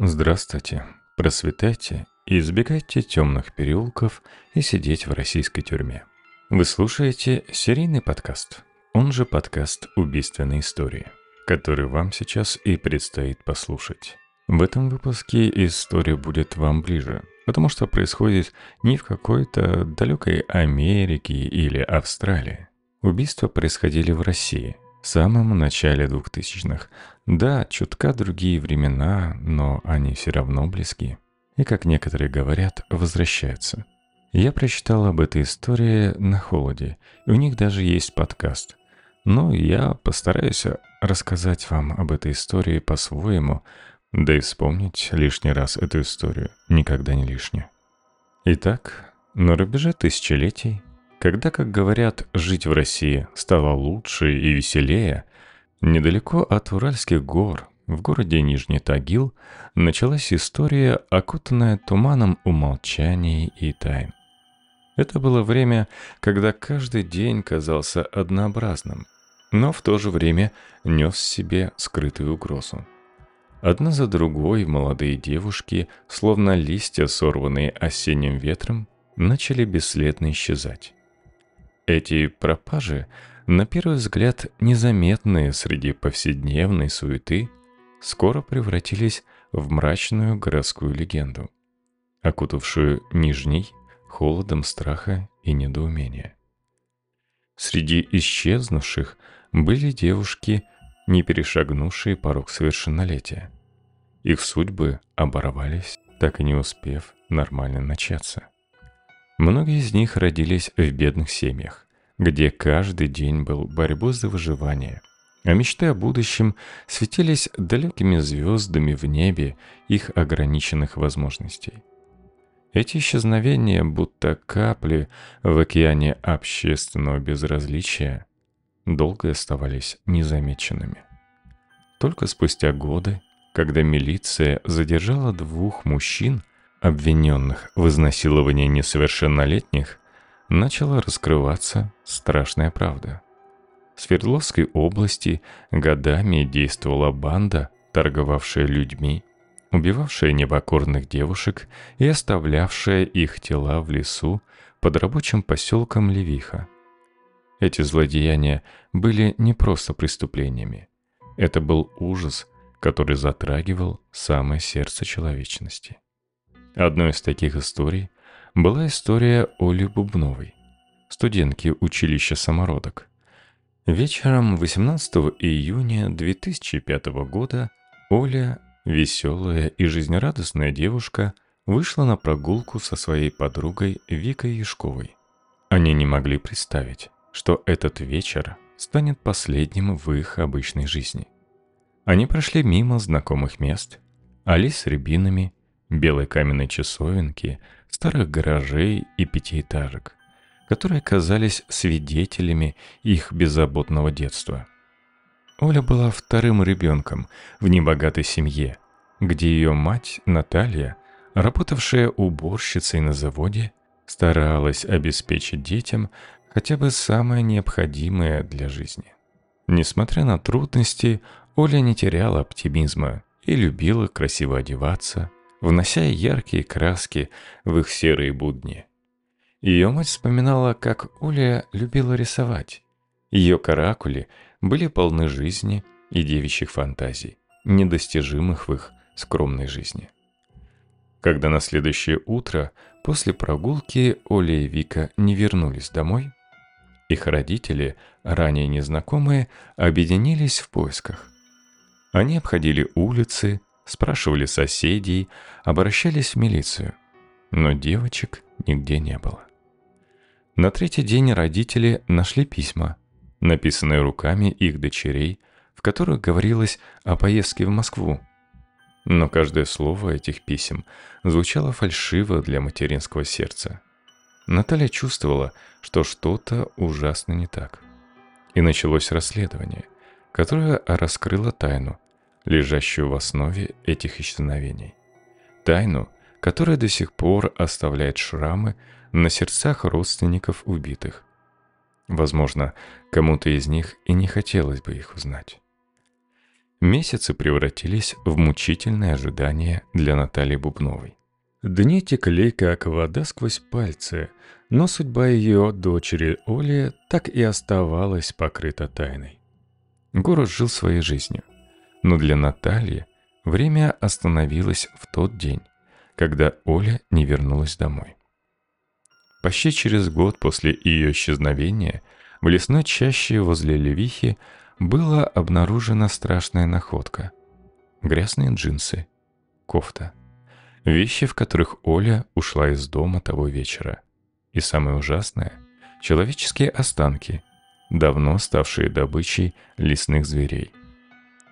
Здравствуйте, просветайте и избегайте темных переулков и сидеть в российской тюрьме. Вы слушаете серийный подкаст, он же подкаст «Убийственные истории», который вам сейчас и предстоит послушать. В этом выпуске история будет вам ближе, потому что происходит не в какой-то далекой Америке или Австралии. Убийства происходили в России – в самом начале 2000-х. Да, чутка другие времена, но они все равно близки. И, как некоторые говорят, возвращаются. Я прочитал об этой истории на холоде, и у них даже есть подкаст. Но я постараюсь рассказать вам об этой истории по-своему, да и вспомнить лишний раз эту историю никогда не лишнее. Итак, на рубеже тысячелетий когда, как говорят, жить в России стало лучше и веселее, недалеко от Уральских гор, в городе Нижний Тагил, началась история, окутанная туманом умолчаний и тайн. Это было время, когда каждый день казался однообразным, но в то же время нес в себе скрытую угрозу. Одна за другой молодые девушки, словно листья, сорванные осенним ветром, начали бесследно исчезать. Эти пропажи, на первый взгляд незаметные среди повседневной суеты, скоро превратились в мрачную городскую легенду, окутавшую Нижний холодом страха и недоумения. Среди исчезнувших были девушки, не перешагнувшие порог совершеннолетия. Их судьбы оборвались, так и не успев нормально начаться. Многие из них родились в бедных семьях, где каждый день был борьбой за выживание, а мечты о будущем светились далекими звездами в небе их ограниченных возможностей. Эти исчезновения, будто капли в океане общественного безразличия, долго оставались незамеченными. Только спустя годы, когда милиция задержала двух мужчин, обвиненных в изнасиловании несовершеннолетних, начала раскрываться страшная правда. В Свердловской области годами действовала банда, торговавшая людьми, убивавшая непокорных девушек и оставлявшая их тела в лесу под рабочим поселком Левиха. Эти злодеяния были не просто преступлениями. Это был ужас, который затрагивал самое сердце человечности. Одной из таких историй была история Оли Бубновой, студентки училища самородок. Вечером 18 июня 2005 года Оля, веселая и жизнерадостная девушка, вышла на прогулку со своей подругой Викой Яшковой. Они не могли представить, что этот вечер станет последним в их обычной жизни. Они прошли мимо знакомых мест, али с рябинами, белой каменной часовенки, старых гаражей и пятиэтажек, которые казались свидетелями их беззаботного детства. Оля была вторым ребенком в небогатой семье, где ее мать Наталья, работавшая уборщицей на заводе, старалась обеспечить детям хотя бы самое необходимое для жизни. Несмотря на трудности, Оля не теряла оптимизма и любила красиво одеваться, внося яркие краски в их серые будни. Ее мать вспоминала, как Оля любила рисовать. Ее каракули были полны жизни и девичьих фантазий, недостижимых в их скромной жизни. Когда на следующее утро после прогулки Оля и Вика не вернулись домой, их родители, ранее незнакомые, объединились в поисках. Они обходили улицы, спрашивали соседей, обращались в милицию. Но девочек нигде не было. На третий день родители нашли письма, написанные руками их дочерей, в которых говорилось о поездке в Москву. Но каждое слово этих писем звучало фальшиво для материнского сердца. Наталья чувствовала, что что-то ужасно не так. И началось расследование, которое раскрыло тайну, лежащую в основе этих исчезновений. Тайну, которая до сих пор оставляет шрамы на сердцах родственников убитых. Возможно, кому-то из них и не хотелось бы их узнать. Месяцы превратились в мучительное ожидание для Натальи Бубновой. Дни текли, как вода сквозь пальцы, но судьба ее дочери Оли так и оставалась покрыта тайной. Город жил своей жизнью, но для Натальи время остановилось в тот день, когда Оля не вернулась домой. Почти через год после ее исчезновения в лесной чаще возле Левихи была обнаружена страшная находка. Грязные джинсы, кофта. Вещи, в которых Оля ушла из дома того вечера. И самое ужасное — человеческие останки, давно ставшие добычей лесных зверей.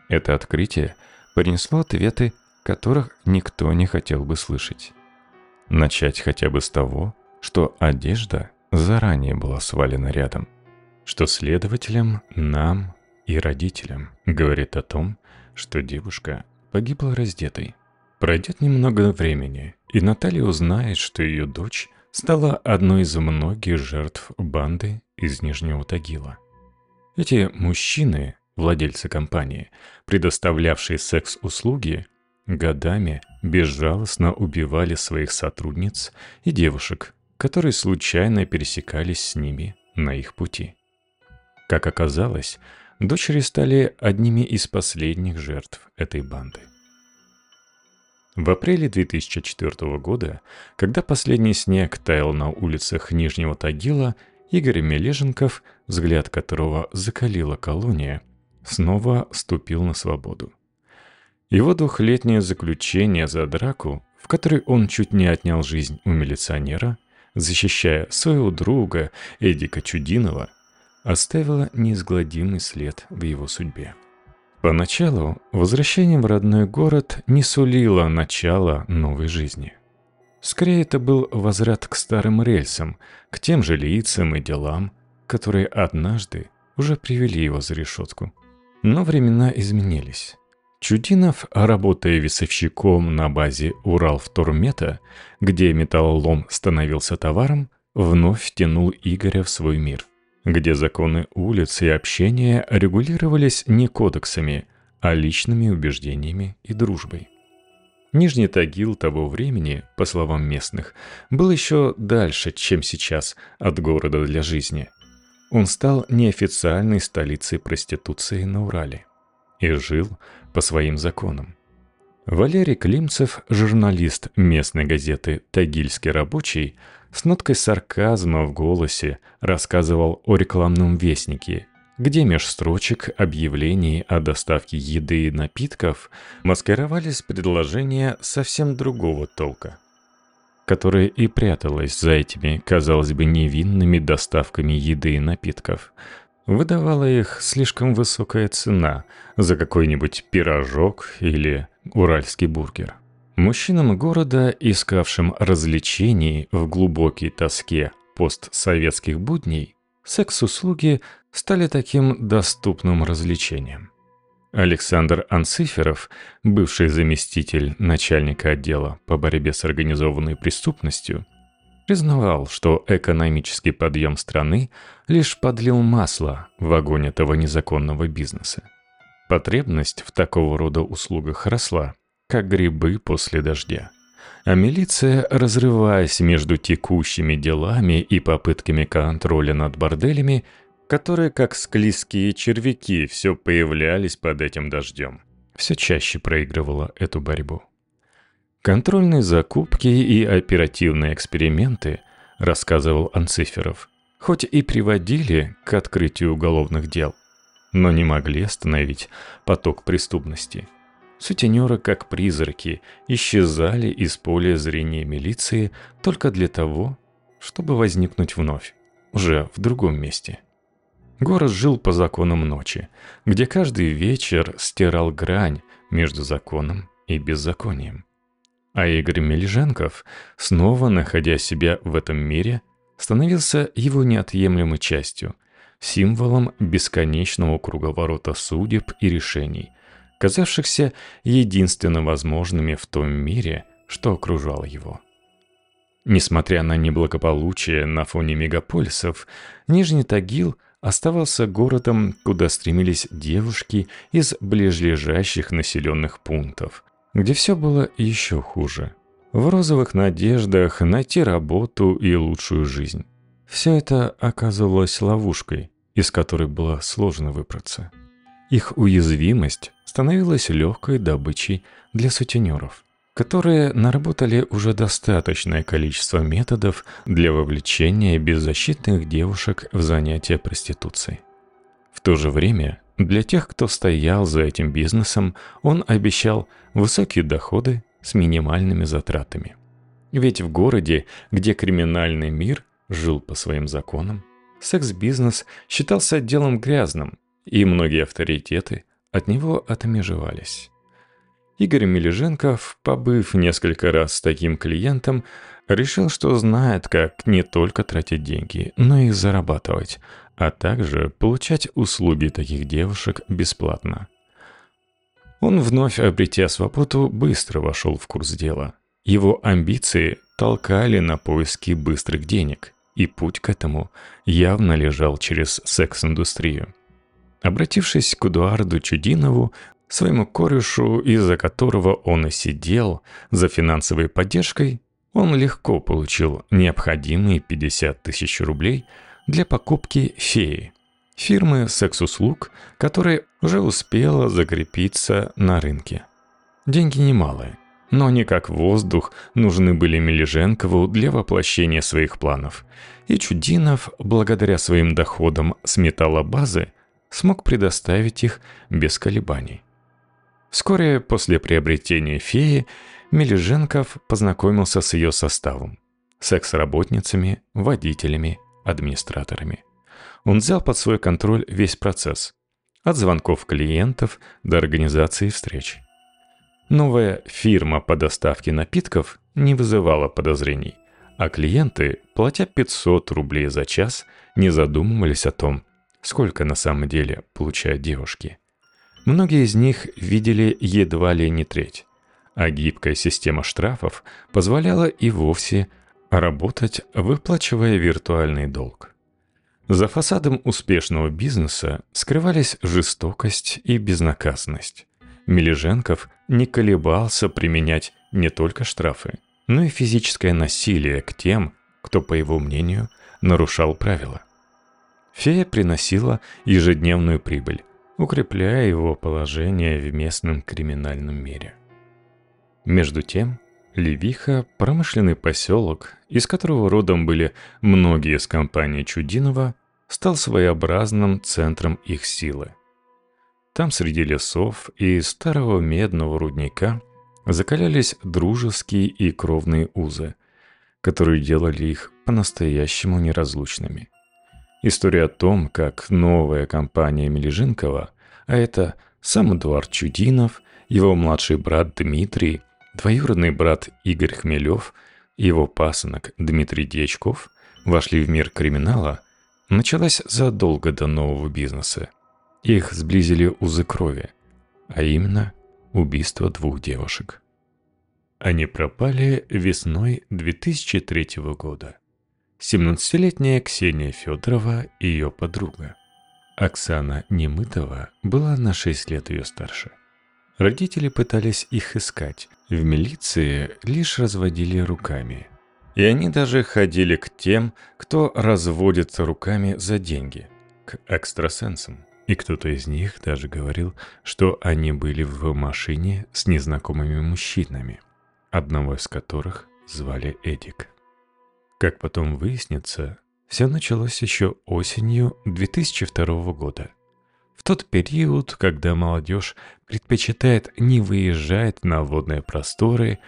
Это открытие принесло ответы, которых никто не хотел бы слышать. Начать хотя бы с того, что одежда заранее была свалена рядом, что следователям, нам и родителям говорит о том, что девушка погибла раздетой. Пройдет немного времени, и Наталья узнает, что ее дочь стала одной из многих жертв банды из Нижнего Тагила. Эти мужчины, владельцы компании, предоставлявшие секс-услуги, годами безжалостно убивали своих сотрудниц и девушек, которые случайно пересекались с ними на их пути. Как оказалось, дочери стали одними из последних жертв этой банды. В апреле 2004 года, когда последний снег таял на улицах Нижнего Тагила, Игорь Мележенков, взгляд которого закалила колония, снова ступил на свободу. Его двухлетнее заключение за драку, в которой он чуть не отнял жизнь у милиционера, защищая своего друга Эдика Чудинова, оставила неизгладимый след в его судьбе. Поначалу возвращение в родной город не сулило начала новой жизни. Скорее, это был возврат к старым рельсам, к тем же лицам и делам, которые однажды уже привели его за решетку. Но времена изменились. Чудинов, работая весовщиком на базе Уралвтормета, где металлолом становился товаром, вновь тянул Игоря в свой мир – где законы улиц и общения регулировались не кодексами, а личными убеждениями и дружбой. Нижний Тагил того времени, по словам местных, был еще дальше, чем сейчас, от города для жизни. Он стал неофициальной столицей проституции на Урале и жил по своим законам. Валерий Климцев, журналист местной газеты «Тагильский рабочий», с ноткой сарказма в голосе рассказывал о рекламном вестнике, где меж строчек объявлений о доставке еды и напитков маскировались предложения совсем другого толка, которое и пряталось за этими, казалось бы, невинными доставками еды и напитков. Выдавала их слишком высокая цена за какой-нибудь пирожок или уральский бургер. Мужчинам города, искавшим развлечений в глубокой тоске постсоветских будней, секс-услуги стали таким доступным развлечением. Александр Анциферов, бывший заместитель начальника отдела по борьбе с организованной преступностью, признавал, что экономический подъем страны лишь подлил масло в огонь этого незаконного бизнеса. Потребность в такого рода услугах росла – как грибы после дождя. А милиция, разрываясь между текущими делами и попытками контроля над борделями, которые, как склизкие червяки, все появлялись под этим дождем, все чаще проигрывала эту борьбу. Контрольные закупки и оперативные эксперименты, рассказывал Анциферов, хоть и приводили к открытию уголовных дел, но не могли остановить поток преступности – Сутенеры, как призраки, исчезали из поля зрения милиции только для того, чтобы возникнуть вновь, уже в другом месте. Город жил по законам ночи, где каждый вечер стирал грань между законом и беззаконием. А Игорь Мельженков, снова находя себя в этом мире, становился его неотъемлемой частью, символом бесконечного круговорота судеб и решений, казавшихся единственно возможными в том мире, что окружало его. Несмотря на неблагополучие на фоне мегаполисов, Нижний Тагил оставался городом, куда стремились девушки из ближлежащих населенных пунктов, где все было еще хуже. В розовых надеждах найти работу и лучшую жизнь. Все это оказывалось ловушкой, из которой было сложно выбраться. Их уязвимость становилась легкой добычей для сутенеров, которые наработали уже достаточное количество методов для вовлечения беззащитных девушек в занятия проституцией. В то же время для тех, кто стоял за этим бизнесом, он обещал высокие доходы с минимальными затратами. Ведь в городе, где криминальный мир жил по своим законам, секс-бизнес считался делом грязным, и многие авторитеты от него отмежевались. Игорь Мележенков, побыв несколько раз с таким клиентом, решил, что знает, как не только тратить деньги, но и зарабатывать, а также получать услуги таких девушек бесплатно. Он, вновь обретя свободу, быстро вошел в курс дела. Его амбиции толкали на поиски быстрых денег, и путь к этому явно лежал через секс-индустрию. Обратившись к Эдуарду Чудинову, своему корешу, из-за которого он и сидел, за финансовой поддержкой, он легко получил необходимые 50 тысяч рублей для покупки «Феи» – фирмы секс-услуг, которая уже успела закрепиться на рынке. Деньги немалые, но не как воздух нужны были Мележенкову для воплощения своих планов. И Чудинов, благодаря своим доходам с металлобазы, смог предоставить их без колебаний. Вскоре после приобретения феи Мележенков познакомился с ее составом – секс-работницами, водителями, администраторами. Он взял под свой контроль весь процесс – от звонков клиентов до организации встреч. Новая фирма по доставке напитков не вызывала подозрений, а клиенты, платя 500 рублей за час, не задумывались о том, сколько на самом деле получают девушки. Многие из них видели едва ли не треть, а гибкая система штрафов позволяла и вовсе работать, выплачивая виртуальный долг. За фасадом успешного бизнеса скрывались жестокость и безнаказанность. Мележенков не колебался применять не только штрафы, но и физическое насилие к тем, кто, по его мнению, нарушал правила. Фея приносила ежедневную прибыль, укрепляя его положение в местном криминальном мире. Между тем, Левиха – промышленный поселок, из которого родом были многие из компании Чудинова, стал своеобразным центром их силы. Там среди лесов и старого медного рудника закалялись дружеские и кровные узы, которые делали их по-настоящему неразлучными – История о том, как новая компания Мележинкова, а это сам Эдуард Чудинов, его младший брат Дмитрий, двоюродный брат Игорь Хмелев его пасынок Дмитрий Дьячков вошли в мир криминала, началась задолго до нового бизнеса. Их сблизили узы крови, а именно убийство двух девушек. Они пропали весной 2003 года. 17-летняя Ксения Федорова и ее подруга. Оксана Немытова была на 6 лет ее старше. Родители пытались их искать. В милиции лишь разводили руками. И они даже ходили к тем, кто разводится руками за деньги, к экстрасенсам. И кто-то из них даже говорил, что они были в машине с незнакомыми мужчинами, одного из которых звали Эдик. Как потом выяснится, все началось еще осенью 2002 года. В тот период, когда молодежь предпочитает не выезжать на водные просторы,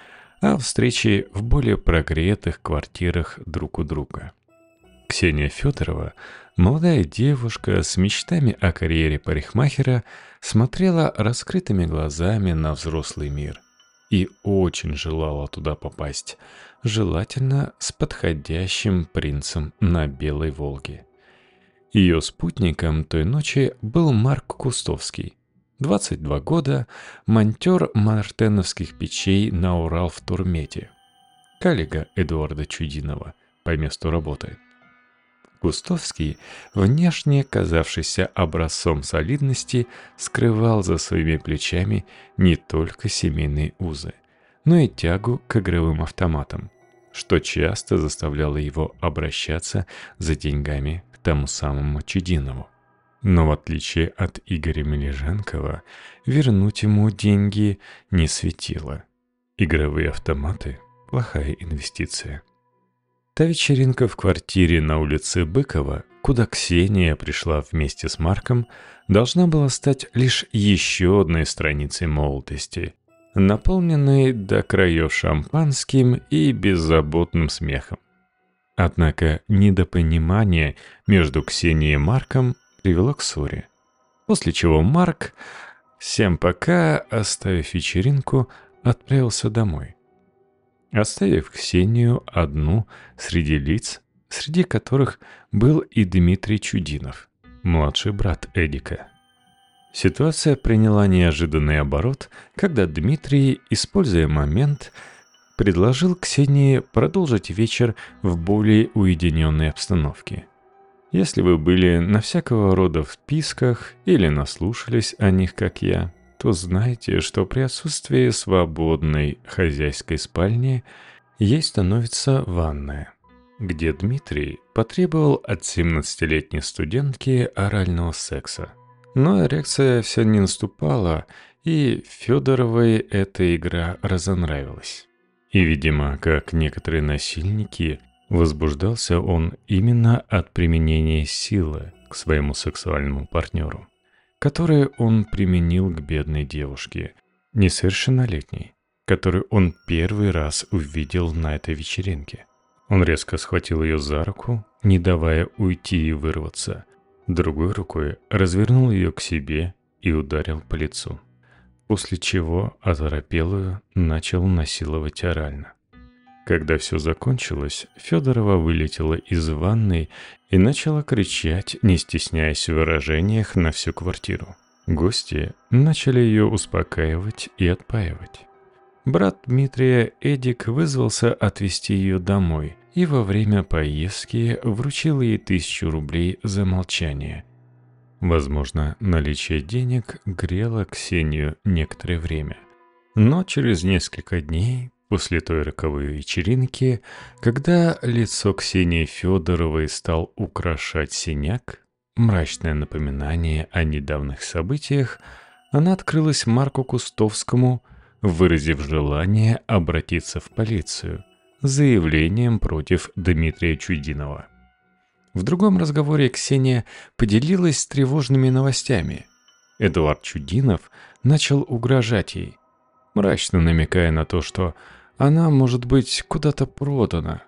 а встречи в более прогретых квартирах друг у друга. Ксения Федорова, молодая девушка с мечтами о карьере парикмахера, смотрела раскрытыми глазами на взрослый мир и очень желала туда попасть – желательно с подходящим принцем на Белой Волге. Ее спутником той ночи был Марк Кустовский, 22 года, монтер мартеновских печей на Урал в Турмете, коллега Эдуарда Чудинова по месту работы. Кустовский, внешне казавшийся образцом солидности, скрывал за своими плечами не только семейные узы, но и тягу к игровым автоматам, что часто заставляло его обращаться за деньгами к тому самому Чудинову. Но в отличие от Игоря Мележенкова, вернуть ему деньги не светило. Игровые автоматы – плохая инвестиция. Та вечеринка в квартире на улице Быкова, куда Ксения пришла вместе с Марком, должна была стать лишь еще одной страницей молодости, наполненной до краев шампанским и беззаботным смехом. Однако недопонимание между Ксенией и Марком привело к ссоре, после чего Марк, всем пока, оставив вечеринку, отправился домой оставив Ксению одну среди лиц, среди которых был и Дмитрий Чудинов, младший брат Эдика. Ситуация приняла неожиданный оборот, когда Дмитрий, используя момент, предложил Ксении продолжить вечер в более уединенной обстановке. Если вы были на всякого рода вписках или наслушались о них, как я, то знайте, что при отсутствии свободной хозяйской спальни ей становится ванная, где Дмитрий потребовал от 17-летней студентки орального секса. Но эрекция все не наступала, и Федоровой эта игра разонравилась. И, видимо, как некоторые насильники, возбуждался он именно от применения силы к своему сексуальному партнеру которое он применил к бедной девушке, несовершеннолетней, которую он первый раз увидел на этой вечеринке. Он резко схватил ее за руку, не давая уйти и вырваться. Другой рукой развернул ее к себе и ударил по лицу. После чего оторопелую начал насиловать орально. Когда все закончилось, Федорова вылетела из ванной и начала кричать, не стесняясь в выражениях на всю квартиру. Гости начали ее успокаивать и отпаивать. Брат Дмитрия Эдик вызвался отвезти ее домой и во время поездки вручил ей тысячу рублей за молчание. Возможно, наличие денег грело Ксению некоторое время. Но через несколько дней После той роковой вечеринки, когда лицо Ксении Федоровой стал украшать синяк, мрачное напоминание о недавних событиях, она открылась Марку Кустовскому, выразив желание обратиться в полицию с заявлением против Дмитрия Чудинова. В другом разговоре Ксения поделилась тревожными новостями. Эдуард Чудинов начал угрожать ей, мрачно намекая на то, что она может быть куда-то продана.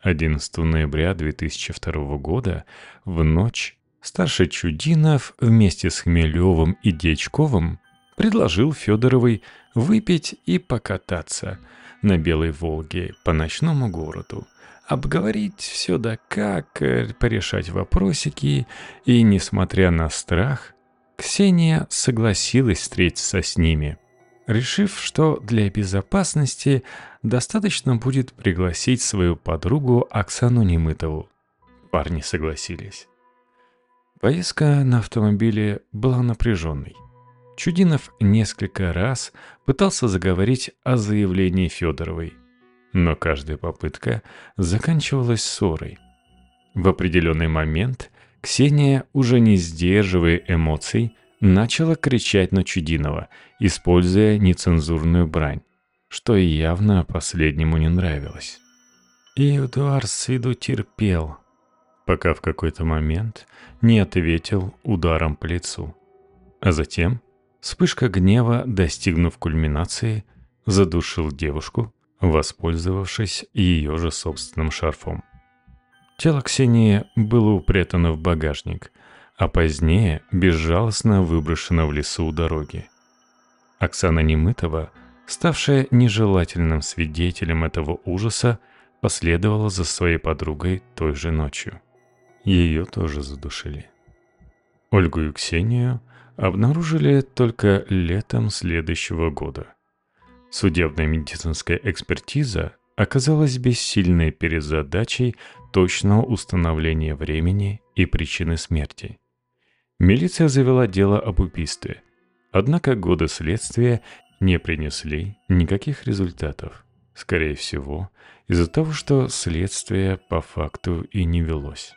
11 ноября 2002 года в ночь старший Чудинов вместе с Хмелевым и Дечковым предложил Федоровой выпить и покататься на Белой Волге по ночному городу, обговорить все да как, э, порешать вопросики, и, несмотря на страх, Ксения согласилась встретиться с ними – решив, что для безопасности достаточно будет пригласить свою подругу Оксану Немытову. Парни согласились. Поездка на автомобиле была напряженной. Чудинов несколько раз пытался заговорить о заявлении Федоровой, но каждая попытка заканчивалась ссорой. В определенный момент Ксения, уже не сдерживая эмоций, начала кричать на Чудинова, используя нецензурную брань, что явно последнему не нравилось. И Эдуард с виду терпел, пока в какой-то момент не ответил ударом по лицу. А затем вспышка гнева, достигнув кульминации, задушил девушку, воспользовавшись ее же собственным шарфом. Тело Ксении было упрятано в багажник, а позднее безжалостно выброшена в лесу у дороги. Оксана Немытова, ставшая нежелательным свидетелем этого ужаса, последовала за своей подругой той же ночью. Ее тоже задушили. Ольгу и Ксению обнаружили только летом следующего года. Судебная медицинская экспертиза оказалась бессильной перед задачей точного установления времени и причины смерти. Милиция завела дело об убийстве, однако годы следствия не принесли никаких результатов. Скорее всего, из-за того, что следствие по факту и не велось.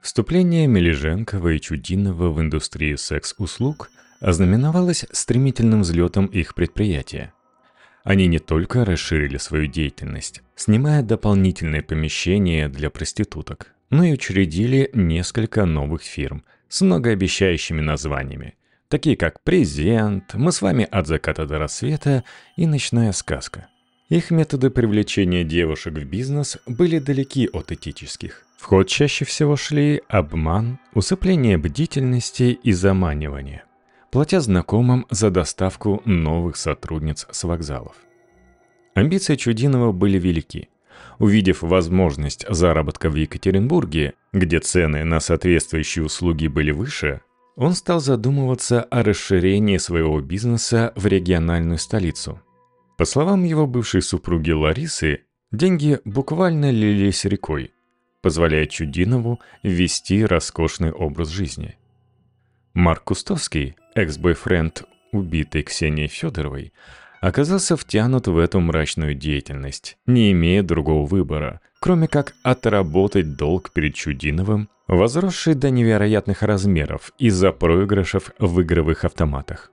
Вступление Мележенкова и Чудинова в индустрию секс-услуг ознаменовалось стремительным взлетом их предприятия. Они не только расширили свою деятельность, снимая дополнительные помещения для проституток, но и учредили несколько новых фирм с многообещающими названиями, такие как «Презент», «Мы с вами от заката до рассвета» и «Ночная сказка». Их методы привлечения девушек в бизнес были далеки от этических. В ход чаще всего шли обман, усыпление бдительности и заманивание, платя знакомым за доставку новых сотрудниц с вокзалов. Амбиции Чудинова были велики. Увидев возможность заработка в Екатеринбурге, где цены на соответствующие услуги были выше, он стал задумываться о расширении своего бизнеса в региональную столицу – по словам его бывшей супруги Ларисы, деньги буквально лились рекой, позволяя Чудинову вести роскошный образ жизни. Марк Кустовский, экс-бойфренд убитой Ксении Федоровой, оказался втянут в эту мрачную деятельность, не имея другого выбора, кроме как отработать долг перед Чудиновым, возросший до невероятных размеров из-за проигрышев в игровых автоматах.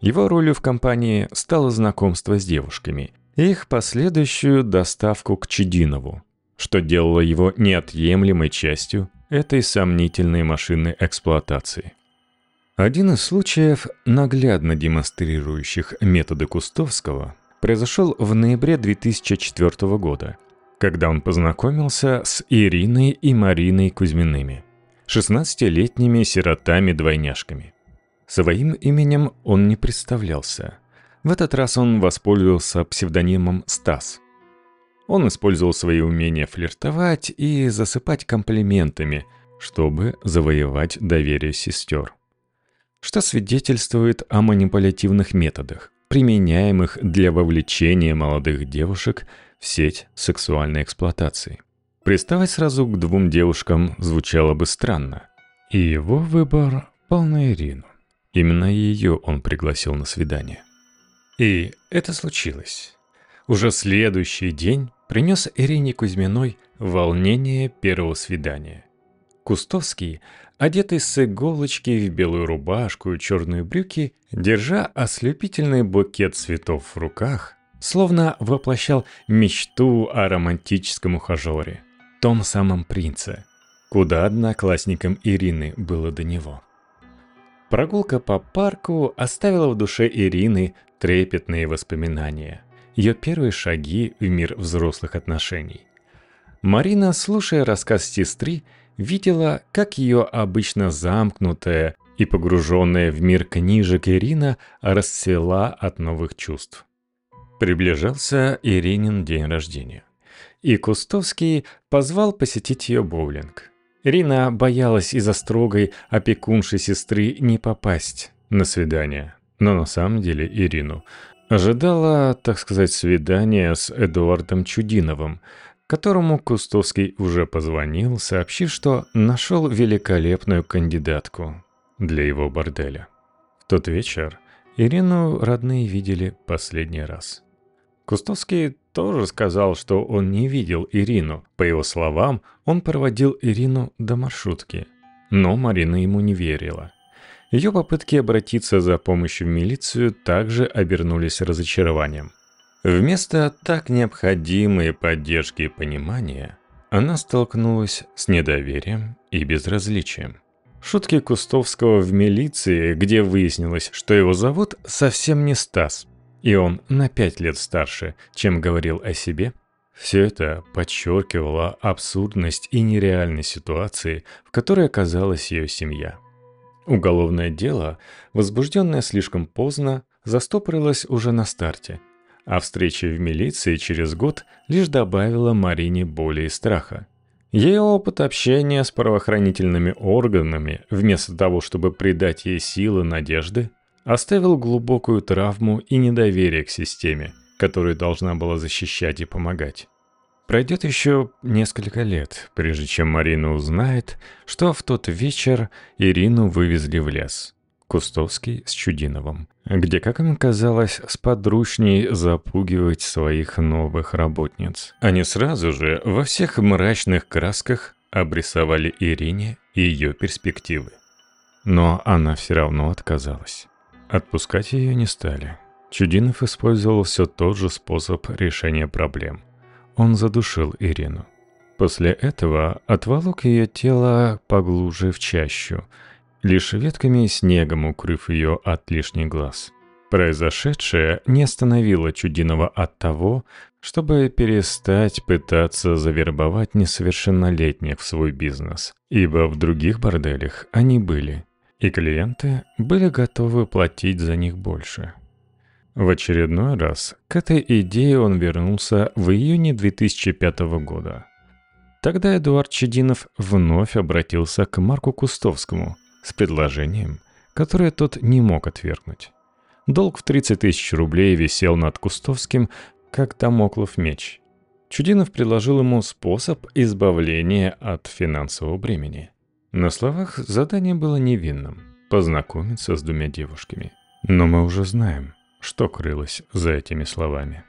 Его ролью в компании стало знакомство с девушками и их последующую доставку к Чединову, что делало его неотъемлемой частью этой сомнительной машинной эксплуатации. Один из случаев, наглядно демонстрирующих методы Кустовского, произошел в ноябре 2004 года, когда он познакомился с Ириной и Мариной Кузьмиными, 16-летними сиротами-двойняшками. Своим именем он не представлялся. В этот раз он воспользовался псевдонимом Стас. Он использовал свои умения флиртовать и засыпать комплиментами, чтобы завоевать доверие сестер. Что свидетельствует о манипулятивных методах, применяемых для вовлечения молодых девушек в сеть сексуальной эксплуатации. Приставать сразу к двум девушкам звучало бы странно. И его выбор пал на Ирину. Именно ее он пригласил на свидание. И это случилось. Уже следующий день принес Ирине Кузьминой волнение первого свидания. Кустовский, одетый с иголочки в белую рубашку и черные брюки, держа ослепительный букет цветов в руках, словно воплощал мечту о романтическом ухажере, том самом принце, куда одноклассникам Ирины было до него. Прогулка по парку оставила в душе Ирины трепетные воспоминания. Ее первые шаги в мир взрослых отношений. Марина, слушая рассказ сестры, видела, как ее обычно замкнутая и погруженная в мир книжек Ирина расцвела от новых чувств. Приближался Иринин день рождения. И Кустовский позвал посетить ее боулинг – Рина боялась из-за строгой опекуншей сестры не попасть на свидание. Но на самом деле Ирину ожидала, так сказать, свидание с Эдуардом Чудиновым, которому Кустовский уже позвонил, сообщив, что нашел великолепную кандидатку для его борделя. В тот вечер Ирину родные видели последний раз. Кустовский тоже сказал, что он не видел Ирину. По его словам, он проводил Ирину до маршрутки. Но Марина ему не верила. Ее попытки обратиться за помощью в милицию также обернулись разочарованием. Вместо так необходимой поддержки и понимания, она столкнулась с недоверием и безразличием. Шутки Кустовского в милиции, где выяснилось, что его зовут совсем не Стас – и он на пять лет старше, чем говорил о себе, все это подчеркивало абсурдность и нереальность ситуации, в которой оказалась ее семья. Уголовное дело, возбужденное слишком поздно, застопорилось уже на старте, а встреча в милиции через год лишь добавила Марине боли и страха. Ее опыт общения с правоохранительными органами, вместо того, чтобы придать ей силы надежды, оставил глубокую травму и недоверие к системе, которую должна была защищать и помогать. Пройдет еще несколько лет, прежде чем Марина узнает, что в тот вечер Ирину вывезли в лес. Кустовский с Чудиновым, где, как им казалось, сподручней запугивать своих новых работниц. Они сразу же во всех мрачных красках обрисовали Ирине ее перспективы. Но она все равно отказалась. Отпускать ее не стали. Чудинов использовал все тот же способ решения проблем. Он задушил Ирину. После этого отволок ее тело поглубже в чащу – лишь ветками и снегом укрыв ее от лишних глаз. Произошедшее не остановило Чудинова от того, чтобы перестать пытаться завербовать несовершеннолетних в свой бизнес, ибо в других борделях они были, и клиенты были готовы платить за них больше. В очередной раз к этой идее он вернулся в июне 2005 года. Тогда Эдуард Чединов вновь обратился к Марку Кустовскому – с предложением, которое тот не мог отвергнуть. Долг в 30 тысяч рублей висел над Кустовским, как домоклов меч. Чудинов предложил ему способ избавления от финансового бремени. На словах задание было невинным – познакомиться с двумя девушками. Но мы уже знаем, что крылось за этими словами.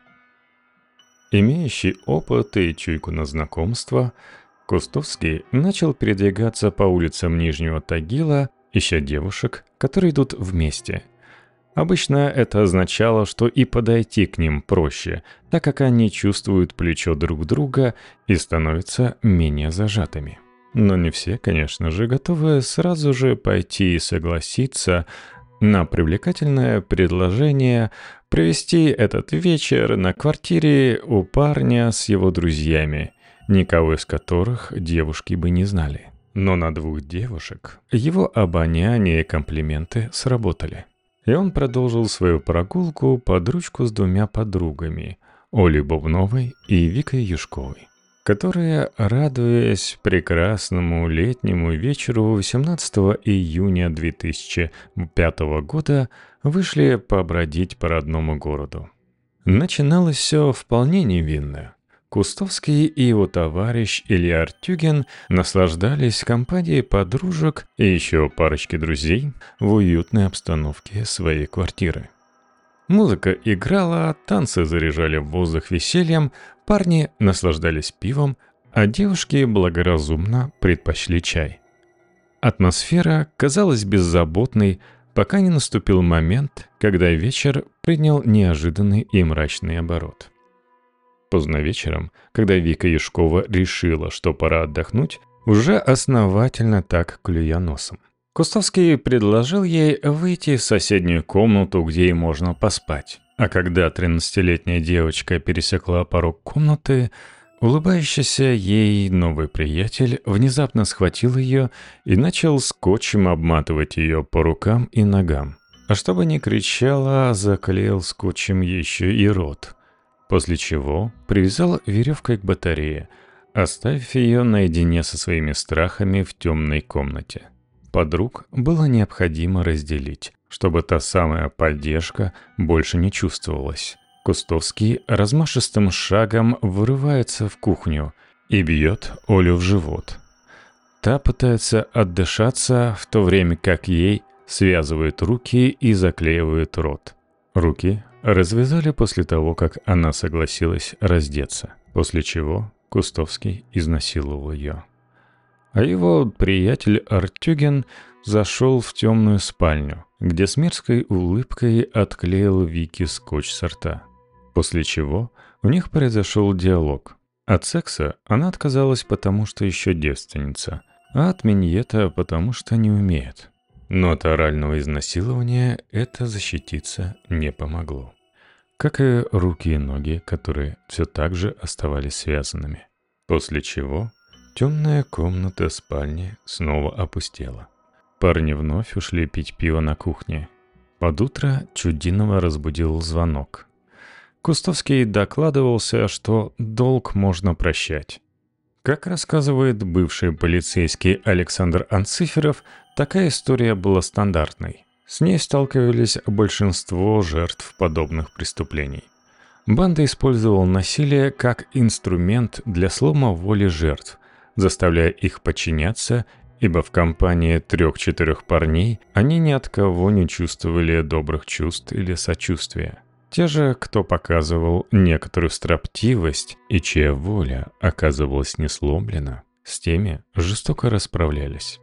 Имеющий опыт и чуйку на знакомство – Кустовский начал передвигаться по улицам Нижнего Тагила, ища девушек, которые идут вместе. Обычно это означало, что и подойти к ним проще, так как они чувствуют плечо друг друга и становятся менее зажатыми. Но не все, конечно же, готовы сразу же пойти и согласиться на привлекательное предложение провести этот вечер на квартире у парня с его друзьями – никого из которых девушки бы не знали. Но на двух девушек его обоняние и комплименты сработали. И он продолжил свою прогулку под ручку с двумя подругами – Олей Бубновой и Викой Юшковой, которые, радуясь прекрасному летнему вечеру 18 июня 2005 года, вышли побродить по родному городу. Начиналось все вполне невинно. Кустовский и его товарищ Илья Артюгин наслаждались компанией подружек и еще парочки друзей в уютной обстановке своей квартиры. Музыка играла, танцы заряжали воздух весельем, парни наслаждались пивом, а девушки благоразумно предпочли чай. Атмосфера казалась беззаботной, пока не наступил момент, когда вечер принял неожиданный и мрачный оборот – Поздно вечером, когда Вика Яшкова решила, что пора отдохнуть, уже основательно так клюя носом. Кустовский предложил ей выйти в соседнюю комнату, где ей можно поспать. А когда 13-летняя девочка пересекла порог комнаты, улыбающийся ей новый приятель внезапно схватил ее и начал скотчем обматывать ее по рукам и ногам. А чтобы не кричала, заклеил скотчем еще и рот – после чего привязал веревкой к батарее, оставив ее наедине со своими страхами в темной комнате. Подруг было необходимо разделить, чтобы та самая поддержка больше не чувствовалась. Кустовский размашистым шагом вырывается в кухню и бьет Олю в живот. Та пытается отдышаться, в то время как ей связывают руки и заклеивают рот. Руки развязали после того, как она согласилась раздеться, после чего Кустовский изнасиловал ее. А его приятель Артюген зашел в темную спальню, где с мерзкой улыбкой отклеил Вики скотч с рта. После чего у них произошел диалог. От секса она отказалась, потому что еще девственница, а от миньета, потому что не умеет. Но от орального изнасилования это защититься не помогло как и руки и ноги, которые все так же оставались связанными. После чего темная комната спальни снова опустела. Парни вновь ушли пить пиво на кухне. Под утро Чудинова разбудил звонок. Кустовский докладывался, что долг можно прощать. Как рассказывает бывший полицейский Александр Анциферов, такая история была стандартной. С ней сталкивались большинство жертв подобных преступлений. Банда использовала насилие как инструмент для слома воли жертв, заставляя их подчиняться, ибо в компании трех-четырех парней они ни от кого не чувствовали добрых чувств или сочувствия. Те же, кто показывал некоторую строптивость и чья воля оказывалась не сломлена, с теми жестоко расправлялись.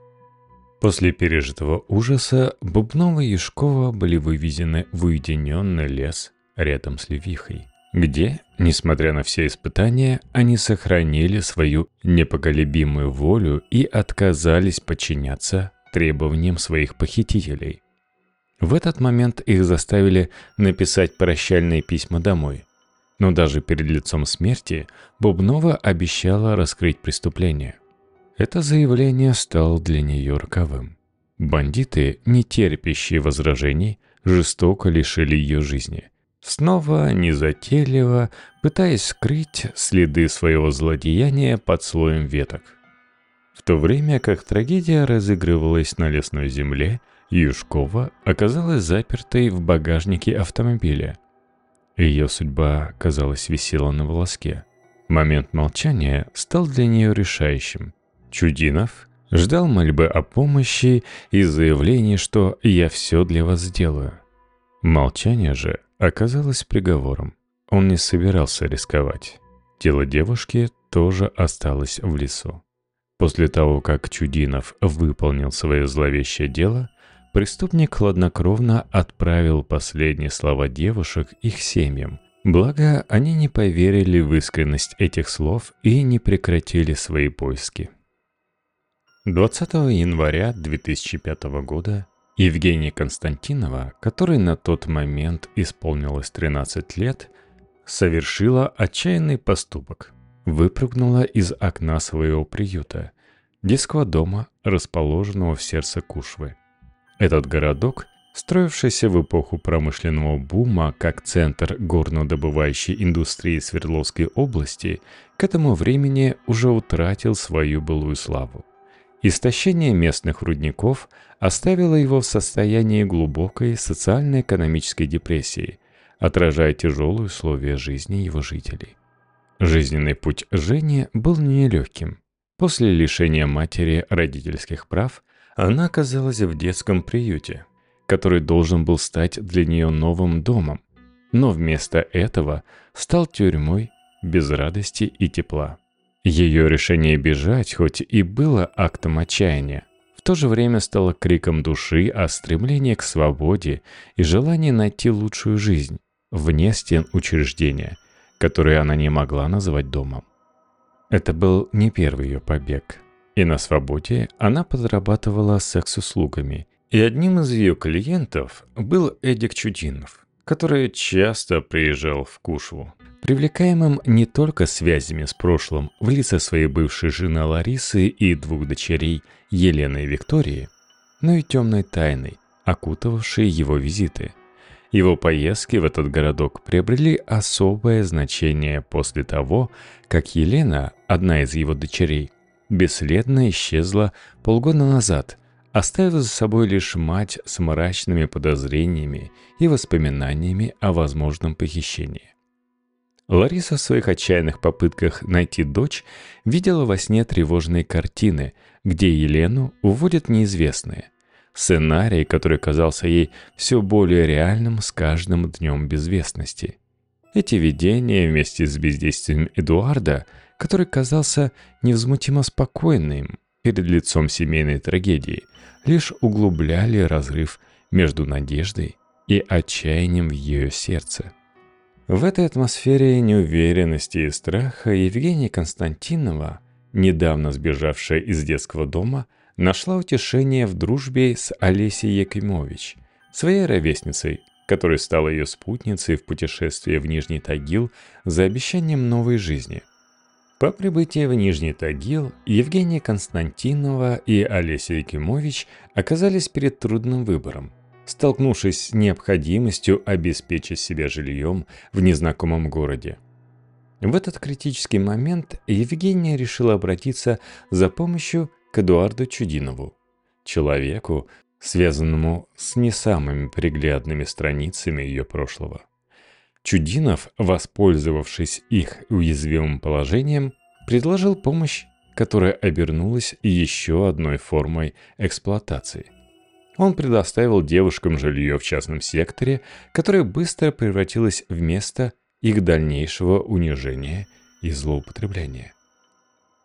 После пережитого ужаса Бубнова и Яшкова были вывезены в уединенный лес рядом с Левихой, где, несмотря на все испытания, они сохранили свою непоколебимую волю и отказались подчиняться требованиям своих похитителей. В этот момент их заставили написать прощальные письма домой. Но даже перед лицом смерти Бубнова обещала раскрыть преступление. Это заявление стало для нее роковым. Бандиты, не терпящие возражений, жестоко лишили ее жизни. Снова незатейливо, пытаясь скрыть следы своего злодеяния под слоем веток. В то время как трагедия разыгрывалась на лесной земле – Юшкова оказалась запертой в багажнике автомобиля. Ее судьба, казалось, висела на волоске. Момент молчания стал для нее решающим. Чудинов ждал мольбы о помощи и заявления, что «я все для вас сделаю». Молчание же оказалось приговором. Он не собирался рисковать. Тело девушки тоже осталось в лесу. После того, как Чудинов выполнил свое зловещее дело, Преступник хладнокровно отправил последние слова девушек их семьям. Благо, они не поверили в искренность этих слов и не прекратили свои поиски. 20 января 2005 года Евгения Константинова, которой на тот момент исполнилось 13 лет, совершила отчаянный поступок. Выпрыгнула из окна своего приюта, детского дома, расположенного в сердце Кушвы. Этот городок, строившийся в эпоху промышленного бума как центр горнодобывающей индустрии Свердловской области, к этому времени уже утратил свою былую славу. Истощение местных рудников оставило его в состоянии глубокой социально-экономической депрессии, отражая тяжелые условия жизни его жителей. Жизненный путь Жени был нелегким. После лишения матери родительских прав – она оказалась в детском приюте, который должен был стать для нее новым домом, но вместо этого стал тюрьмой без радости и тепла. Ее решение бежать, хоть и было актом отчаяния, в то же время стало криком души о стремлении к свободе и желании найти лучшую жизнь вне стен учреждения, которое она не могла назвать домом. Это был не первый ее побег – и на свободе она подрабатывала секс-услугами. И одним из ее клиентов был Эдик Чудинов, который часто приезжал в Кушву. Привлекаемым не только связями с прошлым в лице своей бывшей жены Ларисы и двух дочерей Елены и Виктории, но и темной тайной, окутывавшей его визиты. Его поездки в этот городок приобрели особое значение после того, как Елена, одна из его дочерей, бесследно исчезла полгода назад, оставив за собой лишь мать с мрачными подозрениями и воспоминаниями о возможном похищении. Лариса в своих отчаянных попытках найти дочь видела во сне тревожные картины, где Елену уводят неизвестные. Сценарий, который казался ей все более реальным с каждым днем безвестности. Эти видения вместе с бездействием Эдуарда – который казался невозмутимо спокойным перед лицом семейной трагедии, лишь углубляли разрыв между надеждой и отчаянием в ее сердце. В этой атмосфере неуверенности и страха Евгения Константинова, недавно сбежавшая из детского дома, нашла утешение в дружбе с Олесей Якимович, своей ровесницей, которая стала ее спутницей в путешествии в Нижний Тагил за обещанием новой жизни – по прибытии в Нижний Тагил Евгения Константинова и Олеся Якимович оказались перед трудным выбором. Столкнувшись с необходимостью обеспечить себя жильем в незнакомом городе. В этот критический момент Евгения решила обратиться за помощью к Эдуарду Чудинову, человеку, связанному с не самыми приглядными страницами ее прошлого. Чудинов, воспользовавшись их уязвимым положением, предложил помощь, которая обернулась еще одной формой эксплуатации. Он предоставил девушкам жилье в частном секторе, которое быстро превратилось в место их дальнейшего унижения и злоупотребления.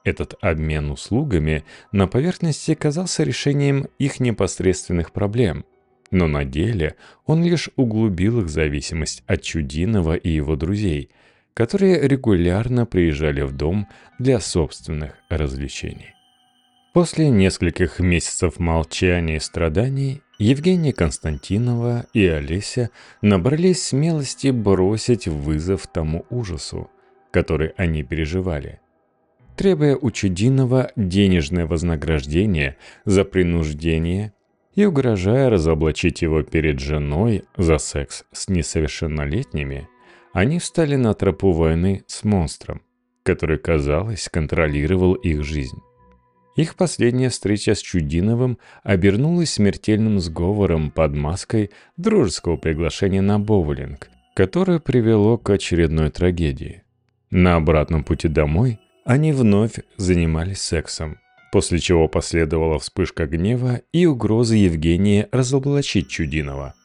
Этот обмен услугами на поверхности казался решением их непосредственных проблем, но на деле он лишь углубил их зависимость от Чудинова и его друзей, которые регулярно приезжали в дом для собственных развлечений. После нескольких месяцев молчания и страданий Евгения Константинова и Олеся набрались смелости бросить вызов тому ужасу, который они переживали. Требуя у Чудинова денежное вознаграждение за принуждение и угрожая разоблачить его перед женой за секс с несовершеннолетними, они встали на тропу войны с монстром, который, казалось, контролировал их жизнь. Их последняя встреча с Чудиновым обернулась смертельным сговором под маской дружеского приглашения на боулинг, которое привело к очередной трагедии. На обратном пути домой они вновь занимались сексом, после чего последовала вспышка гнева и угроза Евгения разоблачить Чудинова.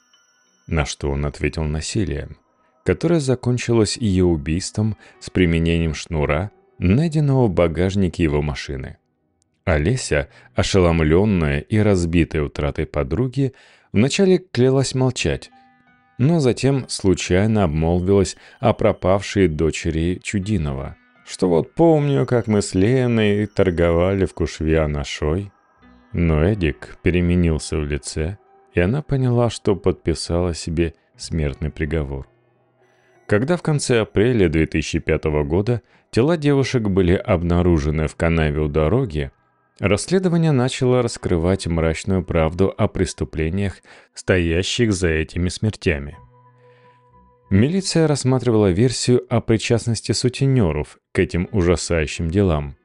На что он ответил насилием, которое закончилось ее убийством с применением шнура, найденного в багажнике его машины – Олеся, ошеломленная и разбитая утратой подруги, вначале клялась молчать, но затем случайно обмолвилась о пропавшей дочери Чудинова, что вот помню, как мы с Леной торговали в Кушвианашой. Но Эдик переменился в лице, и она поняла, что подписала себе смертный приговор. Когда в конце апреля 2005 года тела девушек были обнаружены в канаве у дороги, Расследование начало раскрывать мрачную правду о преступлениях, стоящих за этими смертями. Милиция рассматривала версию о причастности сутенеров к этим ужасающим делам.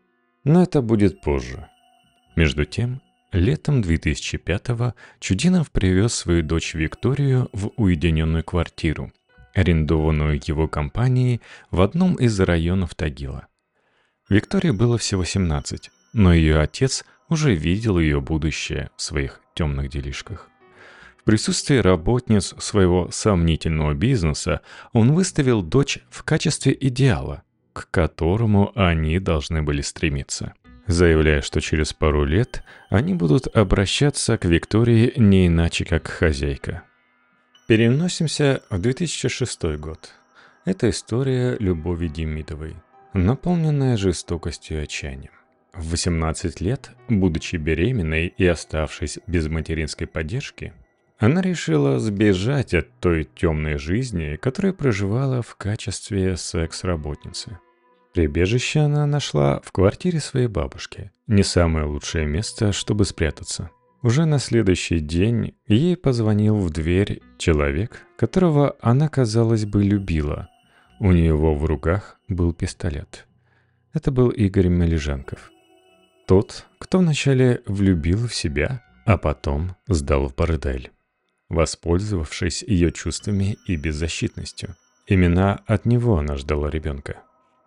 Но это будет позже. Между тем, летом 2005-го Чудинов привез свою дочь Викторию в уединенную квартиру, арендованную его компанией в одном из районов Тагила. Виктории было всего 17, но ее отец уже видел ее будущее в своих темных делишках. Присутствии работниц своего сомнительного бизнеса он выставил дочь в качестве идеала, к которому они должны были стремиться, заявляя, что через пару лет они будут обращаться к Виктории не иначе, как хозяйка. Переносимся в 2006 год. Это история Любови Демидовой, наполненная жестокостью и отчаянием. В 18 лет, будучи беременной и оставшись без материнской поддержки, она решила сбежать от той темной жизни, которую проживала в качестве секс-работницы. Прибежище она нашла в квартире своей бабушки. Не самое лучшее место, чтобы спрятаться. Уже на следующий день ей позвонил в дверь человек, которого она, казалось бы, любила. У него в руках был пистолет. Это был Игорь Мележанков. Тот, кто вначале влюбил в себя, а потом сдал в бордель, воспользовавшись ее чувствами и беззащитностью. Именно от него она ждала ребенка.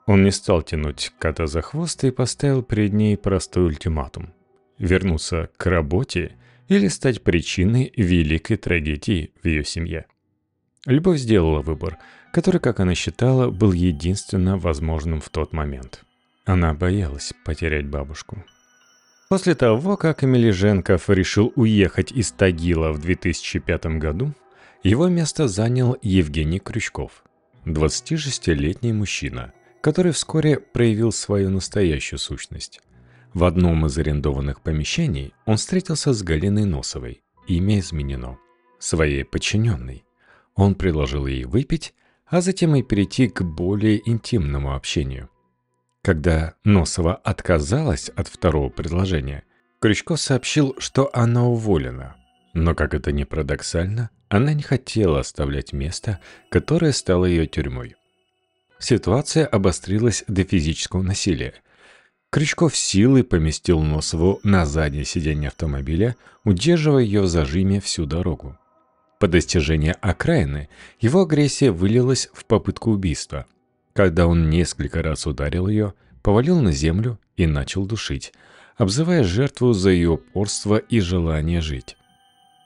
Он не стал тянуть кота за хвост и поставил перед ней простой ультиматум. Вернуться к работе или стать причиной великой трагедии в ее семье. Любовь сделала выбор, который, как она считала, был единственно возможным в тот момент. Она боялась потерять бабушку. После того, как Эмилиженков решил уехать из Тагила в 2005 году, его место занял Евгений Крючков, 26-летний мужчина, который вскоре проявил свою настоящую сущность. В одном из арендованных помещений он встретился с Галиной Носовой, имя изменено, своей подчиненной. Он предложил ей выпить, а затем и перейти к более интимному общению. Когда Носова отказалась от второго предложения, Крючко сообщил, что она уволена. Но, как это ни парадоксально, она не хотела оставлять место, которое стало ее тюрьмой. Ситуация обострилась до физического насилия. Крючков силой поместил Носову на заднее сиденье автомобиля, удерживая ее в зажиме всю дорогу. По достижении окраины его агрессия вылилась в попытку убийства, когда он несколько раз ударил ее, повалил на землю и начал душить, обзывая жертву за ее упорство и желание жить.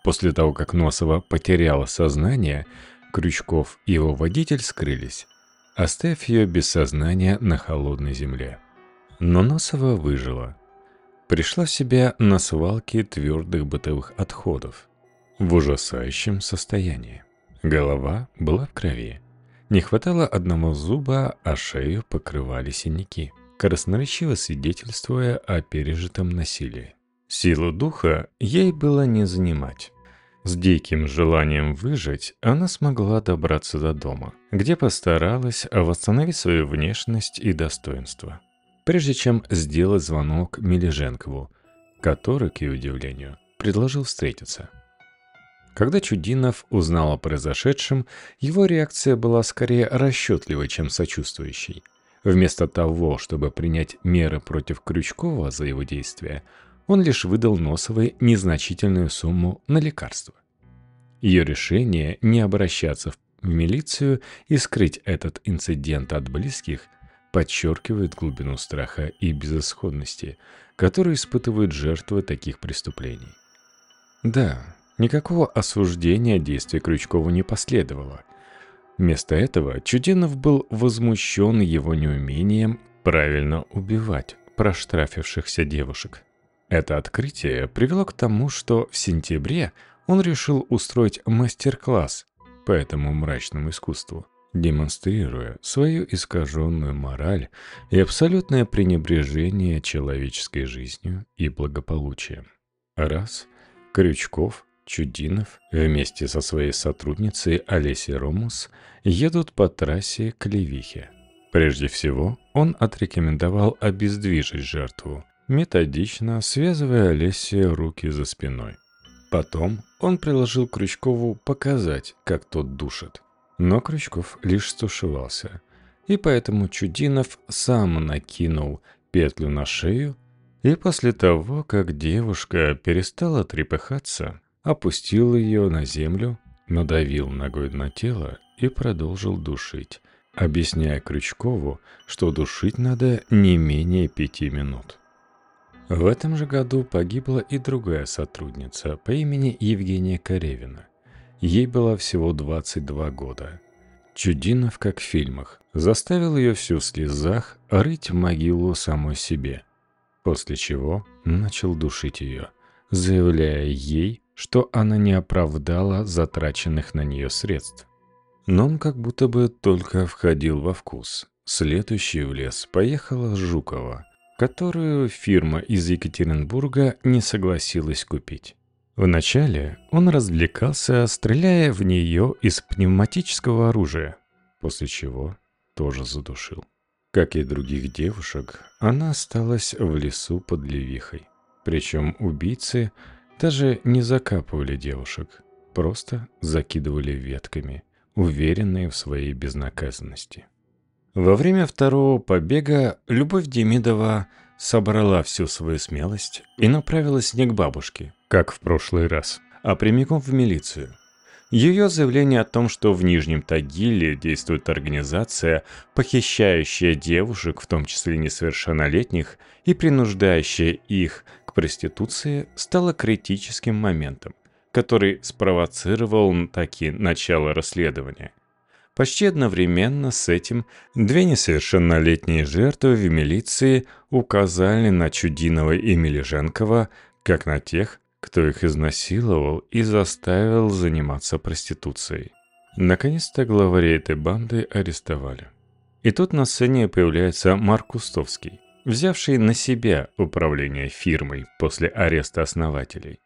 После того, как Носова потеряла сознание, Крючков и его водитель скрылись, оставив ее без сознания на холодной земле. Но Носова выжила. Пришла в себя на свалке твердых бытовых отходов в ужасающем состоянии. Голова была в крови. Не хватало одного зуба, а шею покрывали синяки, красноречиво свидетельствуя о пережитом насилии. Силу духа ей было не занимать. С диким желанием выжить она смогла добраться до дома, где постаралась восстановить свою внешность и достоинство. Прежде чем сделать звонок Мележенкову, который, к ее удивлению, предложил встретиться. Когда Чудинов узнал о произошедшем, его реакция была скорее расчетливой, чем сочувствующей. Вместо того, чтобы принять меры против Крючкова за его действия, он лишь выдал Носовой незначительную сумму на лекарства. Ее решение не обращаться в милицию и скрыть этот инцидент от близких подчеркивает глубину страха и безысходности, которую испытывают жертвы таких преступлений. Да, никакого осуждения действий Крючкова не последовало. Вместо этого Чудинов был возмущен его неумением правильно убивать проштрафившихся девушек. Это открытие привело к тому, что в сентябре он решил устроить мастер-класс по этому мрачному искусству, демонстрируя свою искаженную мораль и абсолютное пренебрежение человеческой жизнью и благополучием. Раз Крючков, Чудинов вместе со своей сотрудницей Олесей Ромус едут по трассе к Левихе. Прежде всего, он отрекомендовал обездвижить жертву, методично связывая Олесе руки за спиной. Потом он приложил Крючкову показать, как тот душит. Но Крючков лишь стушевался. И поэтому Чудинов сам накинул петлю на шею, и после того, как девушка перестала трепыхаться, опустил ее на землю, надавил ногой на тело и продолжил душить, объясняя Крючкову, что душить надо не менее пяти минут. В этом же году погибла и другая сотрудница по имени Евгения Каревина. Ей было всего 22 года. Чудинов, как в фильмах, заставил ее всю в слезах рыть могилу самой себе, после чего начал душить ее, заявляя ей, что она не оправдала затраченных на нее средств. Но он как будто бы только входил во вкус. Следующий в лес поехала Жукова – которую фирма из Екатеринбурга не согласилась купить. Вначале он развлекался, стреляя в нее из пневматического оружия, после чего тоже задушил. Как и других девушек, она осталась в лесу под Левихой. Причем убийцы даже не закапывали девушек, просто закидывали ветками, уверенные в своей безнаказанности. Во время второго побега Любовь Демидова собрала всю свою смелость и направилась не к бабушке, как в прошлый раз, а прямиком в милицию. Ее заявление о том, что в Нижнем Тагиле действует организация, похищающая девушек, в том числе несовершеннолетних, и принуждающая их проституции, стало критическим моментом, который спровоцировал таки начало расследования. Почти одновременно с этим две несовершеннолетние жертвы в милиции указали на Чудинова и Мележенкова как на тех, кто их изнасиловал и заставил заниматься проституцией. Наконец-то главарей этой банды арестовали. И тут на сцене появляется Марк Кустовский, взявший на себя управление фирмой после ареста основателей.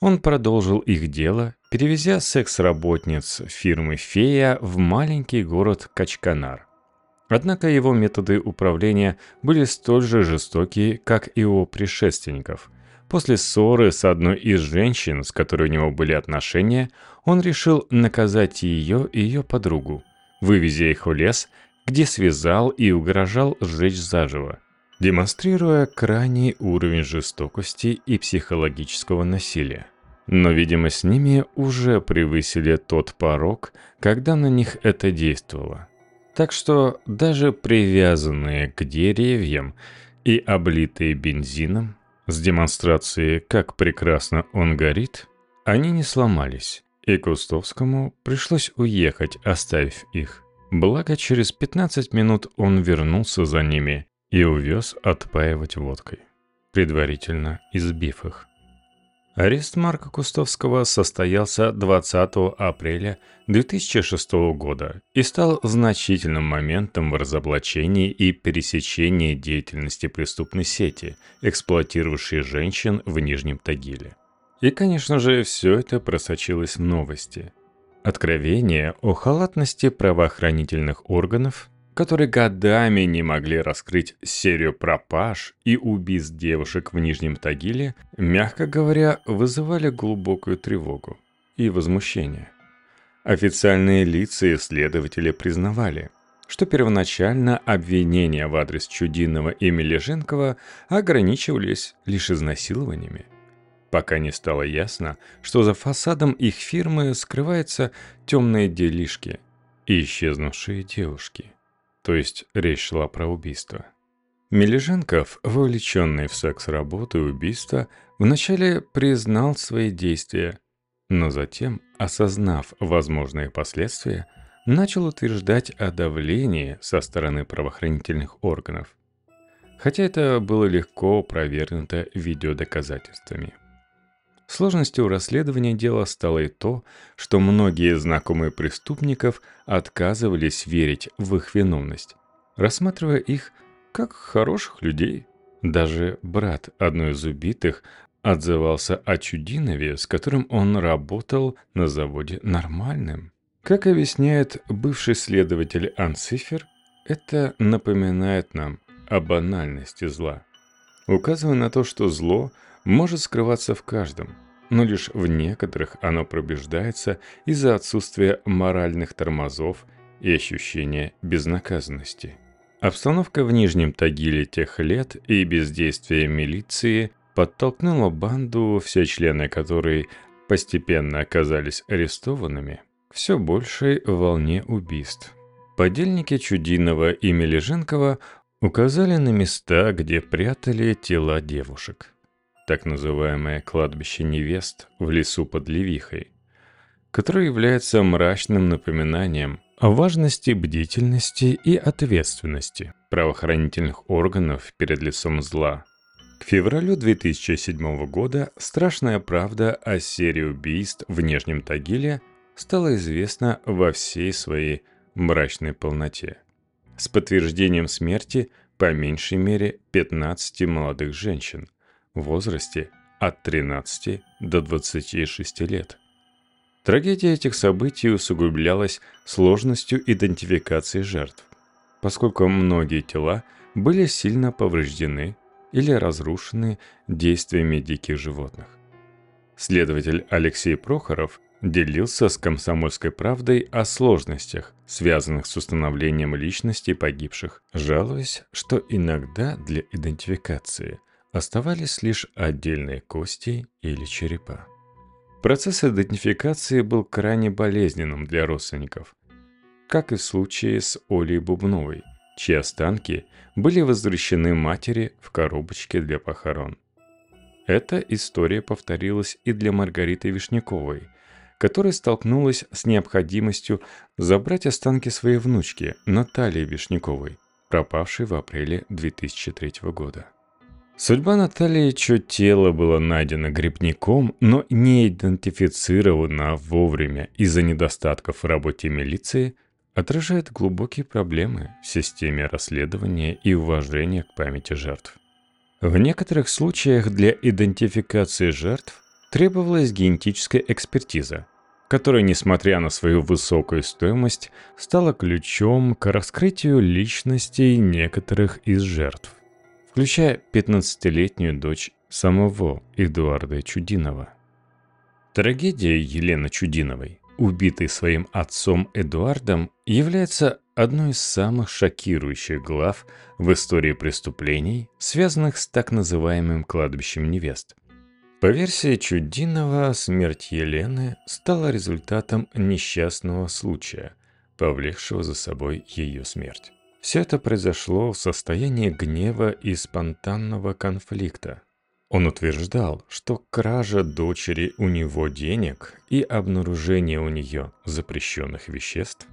Он продолжил их дело, перевезя секс-работниц фирмы «Фея» в маленький город Качканар. Однако его методы управления были столь же жестокие, как и у предшественников. После ссоры с одной из женщин, с которой у него были отношения, он решил наказать ее и ее подругу, вывезя их в лес, где связал и угрожал сжечь заживо, демонстрируя крайний уровень жестокости и психологического насилия. Но, видимо, с ними уже превысили тот порог, когда на них это действовало. Так что даже привязанные к деревьям и облитые бензином, с демонстрацией, как прекрасно он горит, они не сломались, и Кустовскому пришлось уехать, оставив их. Благо, через 15 минут он вернулся за ними и увез отпаивать водкой, предварительно избив их. Арест Марка Кустовского состоялся 20 апреля 2006 года и стал значительным моментом в разоблачении и пересечении деятельности преступной сети, эксплуатировавшей женщин в Нижнем Тагиле. И, конечно же, все это просочилось в новости. Откровения о халатности правоохранительных органов которые годами не могли раскрыть серию пропаж и убийств девушек в Нижнем Тагиле, мягко говоря, вызывали глубокую тревогу и возмущение. Официальные лица и следователи признавали, что первоначально обвинения в адрес Чудинова и Мележенкова ограничивались лишь изнасилованиями. Пока не стало ясно, что за фасадом их фирмы скрываются темные делишки и исчезнувшие девушки – то есть речь шла про убийство. Мележенков, вовлеченный в секс-работу и убийство, вначале признал свои действия, но затем, осознав возможные последствия, начал утверждать о давлении со стороны правоохранительных органов. Хотя это было легко опровергнуто видеодоказательствами. Сложностью расследования дела стало и то, что многие знакомые преступников отказывались верить в их виновность, рассматривая их как хороших людей. Даже брат одной из убитых отзывался о Чудинове, с которым он работал на заводе нормальным. Как объясняет бывший следователь Анцифер, это напоминает нам о банальности зла, указывая на то, что зло – может скрываться в каждом, но лишь в некоторых оно пробуждается из-за отсутствия моральных тормозов и ощущения безнаказанности. Обстановка в Нижнем Тагиле тех лет и бездействие милиции подтолкнула банду, все члены которой постепенно оказались арестованными, все большей волне убийств. Подельники Чудинова и Мележенкова указали на места, где прятали тела девушек так называемое кладбище невест в лесу под Левихой, которое является мрачным напоминанием о важности бдительности и ответственности правоохранительных органов перед лицом зла. К февралю 2007 года страшная правда о серии убийств в Нижнем Тагиле стала известна во всей своей мрачной полноте. С подтверждением смерти по меньшей мере 15 молодых женщин – в возрасте от 13 до 26 лет. Трагедия этих событий усугублялась сложностью идентификации жертв, поскольку многие тела были сильно повреждены или разрушены действиями диких животных. Следователь Алексей Прохоров делился с «Комсомольской правдой» о сложностях, связанных с установлением личности погибших, жалуясь, что иногда для идентификации Оставались лишь отдельные кости или черепа. Процесс идентификации был крайне болезненным для родственников, как и в случае с Олей Бубновой, чьи останки были возвращены матери в коробочке для похорон. Эта история повторилась и для Маргариты Вишняковой, которая столкнулась с необходимостью забрать останки своей внучки Натальи Вишняковой, пропавшей в апреле 2003 года. Судьба Натальи, чье тело было найдено грибником, но не идентифицировано вовремя из-за недостатков в работе милиции, отражает глубокие проблемы в системе расследования и уважения к памяти жертв. В некоторых случаях для идентификации жертв требовалась генетическая экспертиза, которая, несмотря на свою высокую стоимость, стала ключом к раскрытию личностей некоторых из жертв включая 15-летнюю дочь самого Эдуарда Чудинова. Трагедия Елены Чудиновой, убитой своим отцом Эдуардом, является одной из самых шокирующих глав в истории преступлений, связанных с так называемым кладбищем невест. По версии Чудинова, смерть Елены стала результатом несчастного случая, повлекшего за собой ее смерть. Все это произошло в состоянии гнева и спонтанного конфликта. Он утверждал, что кража дочери у него денег и обнаружение у нее запрещенных веществ,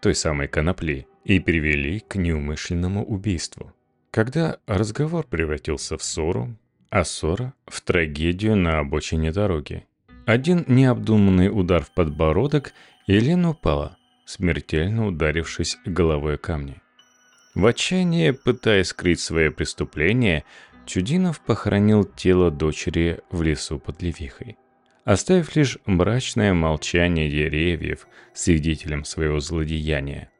той самой конопли, и привели к неумышленному убийству. Когда разговор превратился в ссору, а ссора – в трагедию на обочине дороги. Один необдуманный удар в подбородок, и Елена упала, смертельно ударившись головой о камни. В отчаянии, пытаясь скрыть свое преступление, Чудинов похоронил тело дочери в лесу под Левихой, оставив лишь мрачное молчание деревьев свидетелем своего злодеяния.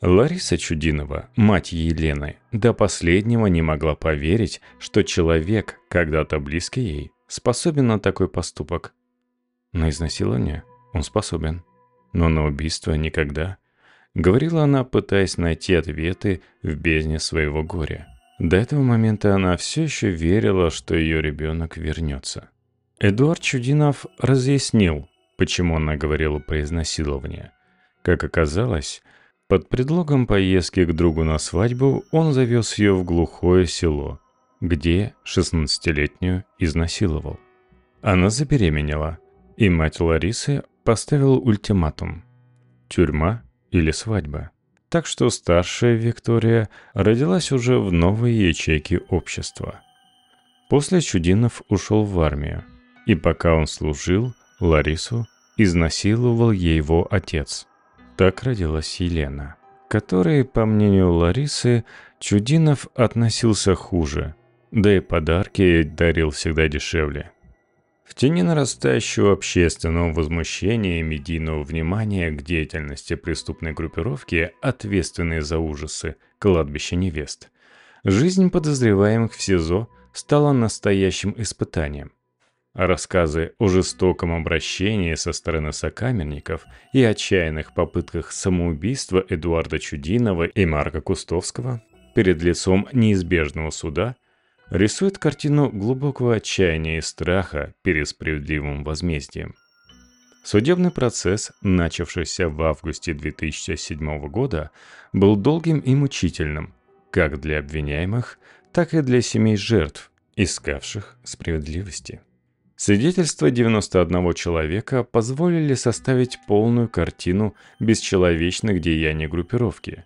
Лариса Чудинова, мать Елены, до последнего не могла поверить, что человек, когда-то близкий ей, способен на такой поступок. На изнасилование он способен, но на убийство никогда – Говорила она, пытаясь найти ответы в бездне своего горя. До этого момента она все еще верила, что ее ребенок вернется. Эдуард Чудинов разъяснил, почему она говорила про изнасилование. Как оказалось, под предлогом поездки к другу на свадьбу он завез ее в глухое село, где 16-летнюю изнасиловал. Она забеременела, и мать Ларисы поставила ультиматум. Тюрьма или свадьба. Так что старшая Виктория родилась уже в новой ячейке общества. После Чудинов ушел в армию, и пока он служил, Ларису изнасиловал его отец. Так родилась Елена, которой, по мнению Ларисы, Чудинов относился хуже, да и подарки дарил всегда дешевле – в тени нарастающего общественного возмущения и медийного внимания к деятельности преступной группировки, ответственной за ужасы кладбища невест, жизнь подозреваемых в СИЗО стала настоящим испытанием. Рассказы о жестоком обращении со стороны сокамерников и отчаянных попытках самоубийства Эдуарда Чудинова и Марка Кустовского перед лицом неизбежного суда – рисует картину глубокого отчаяния и страха перед справедливым возмездием. Судебный процесс, начавшийся в августе 2007 года, был долгим и мучительным, как для обвиняемых, так и для семей жертв, искавших справедливости. Свидетельства 91 человека позволили составить полную картину бесчеловечных деяний группировки.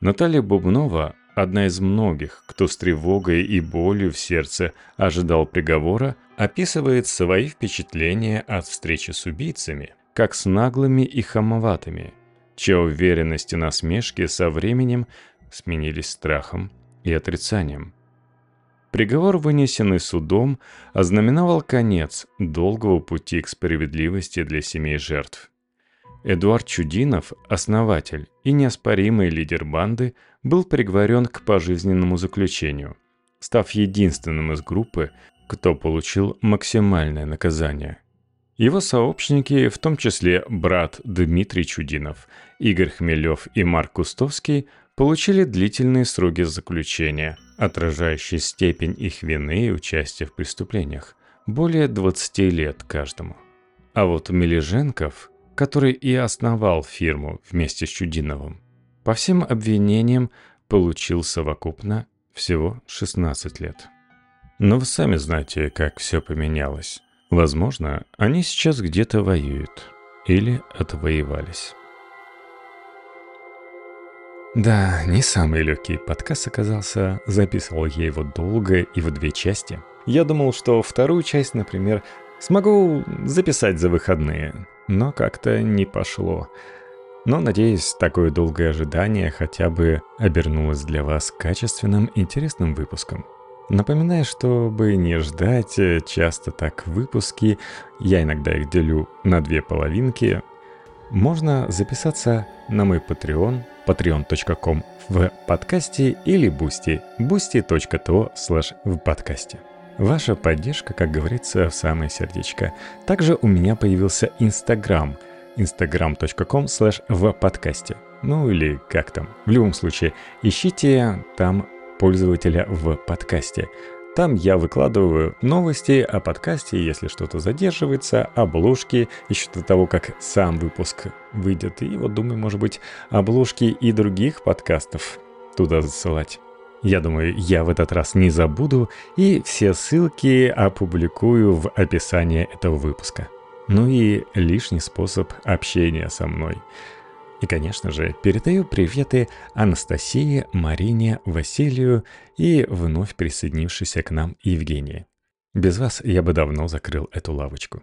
Наталья Бубнова одна из многих, кто с тревогой и болью в сердце ожидал приговора, описывает свои впечатления от встречи с убийцами, как с наглыми и хамоватыми, чья уверенность и насмешки со временем сменились страхом и отрицанием. Приговор, вынесенный судом, ознаменовал конец долгого пути к справедливости для семей жертв. Эдуард Чудинов, основатель и неоспоримый лидер банды, был приговорен к пожизненному заключению, став единственным из группы, кто получил максимальное наказание. Его сообщники, в том числе брат Дмитрий Чудинов, Игорь Хмелев и Марк Кустовский, получили длительные сроки заключения, отражающие степень их вины и участия в преступлениях, более 20 лет каждому. А вот Мележенков, который и основал фирму вместе с Чудиновым, по всем обвинениям получил совокупно всего 16 лет. Но вы сами знаете, как все поменялось. Возможно, они сейчас где-то воюют или отвоевались. Да, не самый легкий подкаст оказался. Записывал я его долго и в две части. Я думал, что вторую часть, например, смогу записать за выходные, но как-то не пошло. Но, надеюсь, такое долгое ожидание хотя бы обернулось для вас качественным, интересным выпуском. Напоминаю, чтобы не ждать э, часто так выпуски, я иногда их делю на две половинки, можно записаться на мой Patreon, patreon.com в подкасте или boosty, boosty.to slash в подкасте. Ваша поддержка, как говорится, в самое сердечко. Также у меня появился Инстаграм – instagram.com slash в подкасте. Ну или как там. В любом случае, ищите там пользователя в подкасте. Там я выкладываю новости о подкасте, если что-то задерживается, обложки, еще до того, как сам выпуск выйдет. И вот думаю, может быть, обложки и других подкастов туда засылать. Я думаю, я в этот раз не забуду, и все ссылки опубликую в описании этого выпуска. Ну и лишний способ общения со мной. И, конечно же, передаю приветы Анастасии, Марине, Василию и вновь присоединившейся к нам Евгении. Без вас я бы давно закрыл эту лавочку.